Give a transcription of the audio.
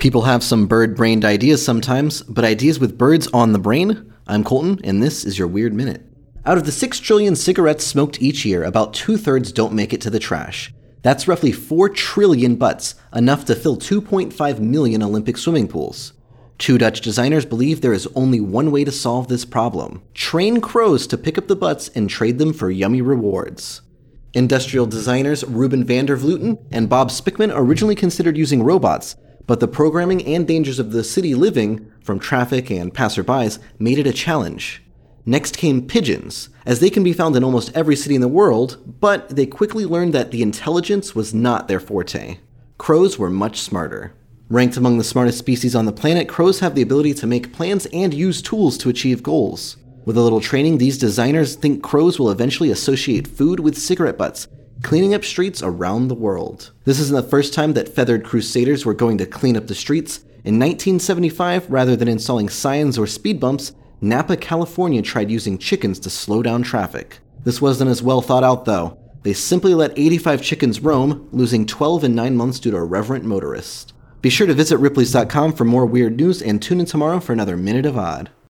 People have some bird brained ideas sometimes, but ideas with birds on the brain? I'm Colton, and this is your Weird Minute. Out of the 6 trillion cigarettes smoked each year, about two thirds don't make it to the trash. That's roughly 4 trillion butts, enough to fill 2.5 million Olympic swimming pools. Two Dutch designers believe there is only one way to solve this problem train crows to pick up the butts and trade them for yummy rewards. Industrial designers Ruben van der Vleuten and Bob Spikman originally considered using robots, but the programming and dangers of the city living, from traffic and passerbys, made it a challenge. Next came pigeons, as they can be found in almost every city in the world, but they quickly learned that the intelligence was not their forte. Crows were much smarter. Ranked among the smartest species on the planet, crows have the ability to make plans and use tools to achieve goals. With a little training, these designers think crows will eventually associate food with cigarette butts cleaning up streets around the world. This isn't the first time that feathered crusaders were going to clean up the streets. In 1975, rather than installing signs or speed bumps, Napa, California tried using chickens to slow down traffic. This wasn't as well thought out though. They simply let 85 chickens roam, losing 12 in 9 months due to a reverent motorist. Be sure to visit Ripley's.com for more weird news and tune in tomorrow for another Minute of Odd.